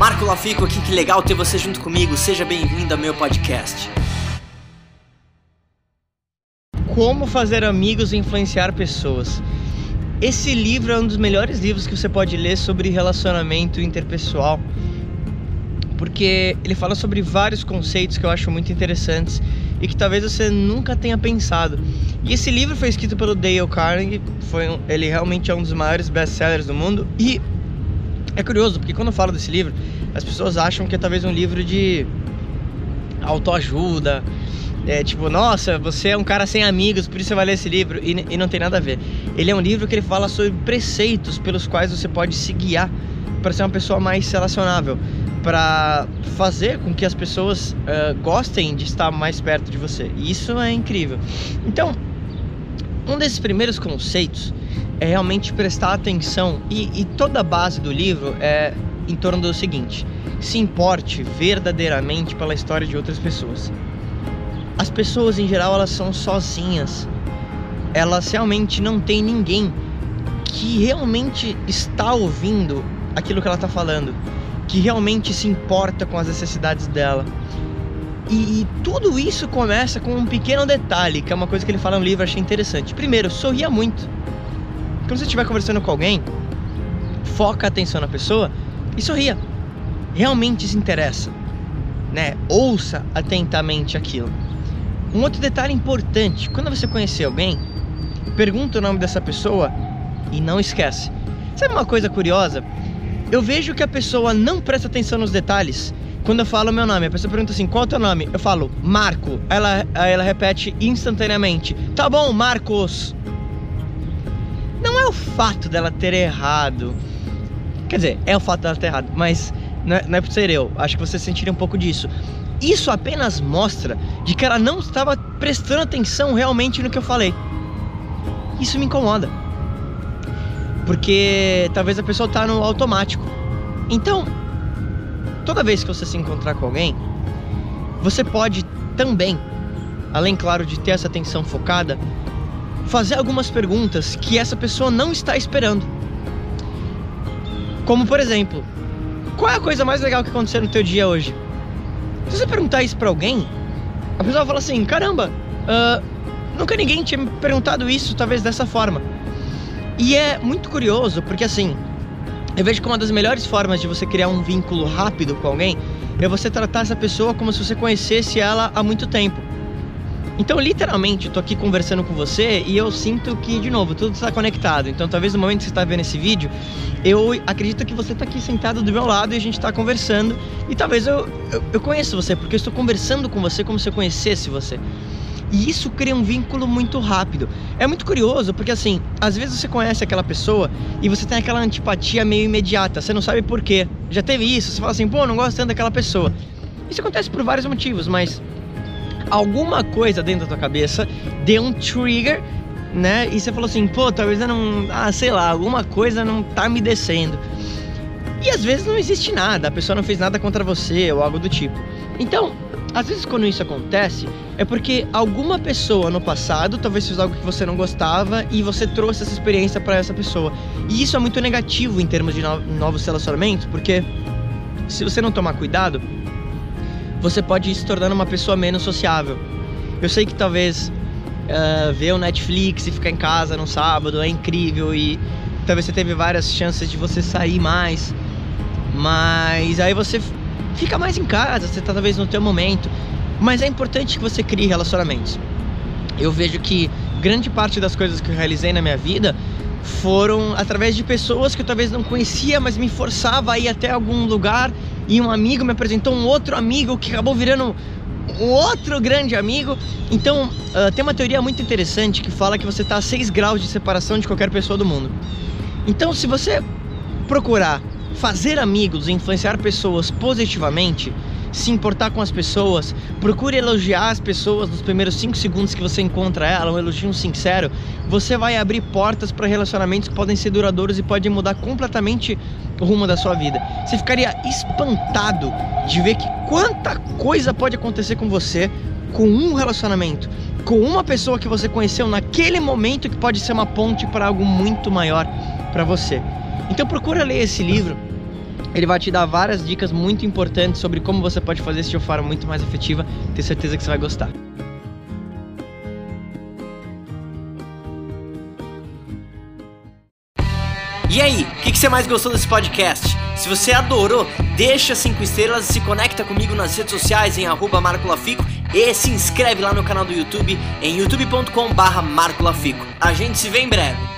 Marco Lafico aqui, que legal ter você junto comigo. Seja bem-vindo ao meu podcast. Como fazer amigos e influenciar pessoas. Esse livro é um dos melhores livros que você pode ler sobre relacionamento interpessoal, porque ele fala sobre vários conceitos que eu acho muito interessantes e que talvez você nunca tenha pensado. E esse livro foi escrito pelo Dale Carnegie, foi um, ele realmente é um dos maiores best-sellers do mundo e é curioso, porque quando eu falo desse livro, as pessoas acham que é talvez um livro de autoajuda, é tipo, nossa, você é um cara sem amigos, por isso você vai ler esse livro. E, e, não tem nada a ver. Ele é um livro que ele fala sobre preceitos pelos quais você pode se guiar para ser uma pessoa mais relacionável, para fazer com que as pessoas uh, gostem de estar mais perto de você. E isso é incrível. Então, um desses primeiros conceitos é realmente prestar atenção, e, e toda a base do livro é em torno do seguinte: se importe verdadeiramente pela história de outras pessoas. As pessoas em geral elas são sozinhas. Elas realmente não tem ninguém que realmente está ouvindo aquilo que ela está falando, que realmente se importa com as necessidades dela. E, e, tudo isso começa com um pequeno detalhe, que é uma coisa que ele fala no livro, achei interessante. Primeiro, sorria muito. Quando você estiver conversando com alguém, foca a atenção na pessoa e sorria. Realmente se interessa, né? Ouça atentamente aquilo. Um outro detalhe importante, quando você conhecer alguém, pergunta o nome dessa pessoa e não esquece. Sabe uma coisa curiosa? Eu vejo que a pessoa não presta atenção nos detalhes. Quando eu falo meu nome, a pessoa pergunta assim: qual é o teu nome? Eu falo Marco. Ela, ela repete instantaneamente: tá bom, Marcos é o fato dela ter errado. Quer dizer, é o fato dela ter errado, mas não é, não é por ser eu. Acho que você sentiria um pouco disso. Isso apenas mostra de que ela não estava prestando atenção realmente no que eu falei. Isso me incomoda. Porque talvez a pessoa está no automático. Então, toda vez que você se encontrar com alguém, você pode também, além claro de ter essa atenção focada, fazer algumas perguntas que essa pessoa não está esperando. Como por exemplo, qual é a coisa mais legal que aconteceu no teu dia hoje? Se você perguntar isso para alguém, a pessoa fala assim: caramba, uh, nunca ninguém tinha me perguntado isso, talvez dessa forma. E é muito curioso porque assim, eu vejo que uma das melhores formas de você criar um vínculo rápido com alguém é você tratar essa pessoa como se você conhecesse ela há muito tempo. Então, literalmente, eu tô aqui conversando com você e eu sinto que, de novo, tudo está conectado. Então, talvez no momento que você está vendo esse vídeo, eu acredito que você está aqui sentado do meu lado e a gente está conversando. E talvez eu, eu, eu conheço você, porque eu estou conversando com você como se eu conhecesse você. E isso cria um vínculo muito rápido. É muito curioso, porque assim, às vezes você conhece aquela pessoa e você tem aquela antipatia meio imediata, você não sabe por quê. Já teve isso, você fala assim, pô, não gosto tanto daquela pessoa. Isso acontece por vários motivos, mas alguma coisa dentro da tua cabeça deu um trigger, né? E você falou assim, pô, talvez eu não. Ah, sei lá, alguma coisa não tá me descendo. E às vezes não existe nada, a pessoa não fez nada contra você ou algo do tipo. Então, às vezes quando isso acontece, é porque alguma pessoa no passado talvez fez algo que você não gostava e você trouxe essa experiência para essa pessoa. E isso é muito negativo em termos de novos relacionamentos, porque se você não tomar cuidado, você pode ir se tornando uma pessoa menos sociável. Eu sei que talvez uh, ver o Netflix e ficar em casa no sábado é incrível e talvez você teve várias chances de você sair mais, mas aí você fica mais em casa, você tá talvez no teu momento. Mas é importante que você crie relacionamentos. Eu vejo que grande parte das coisas que eu realizei na minha vida foram através de pessoas que eu talvez não conhecia, mas me forçava a ir até algum lugar e um amigo me apresentou um outro amigo que acabou virando um outro grande amigo. Então, uh, tem uma teoria muito interessante que fala que você está a 6 graus de separação de qualquer pessoa do mundo. Então, se você procurar fazer amigos influenciar pessoas positivamente, se importar com as pessoas, procure elogiar as pessoas nos primeiros 5 segundos que você encontra ela, um elogio sincero, você vai abrir portas para relacionamentos que podem ser duradouros e podem mudar completamente o rumo da sua vida. Você ficaria espantado de ver que quanta coisa pode acontecer com você com um relacionamento, com uma pessoa que você conheceu naquele momento que pode ser uma ponte para algo muito maior para você. Então procura ler esse livro Ele vai te dar várias dicas muito importantes sobre como você pode fazer uma forma muito mais efetiva. Tenho certeza que você vai gostar. E aí, o que, que, você mais gostou desse podcast? Se você adorou, deixa 5 estrelas e se conecta comigo nas redes sociais em arroba marcolafico e se inscreve lá no canal do YouTube em youtube.com barra marcolafico. A gente se vê em breve.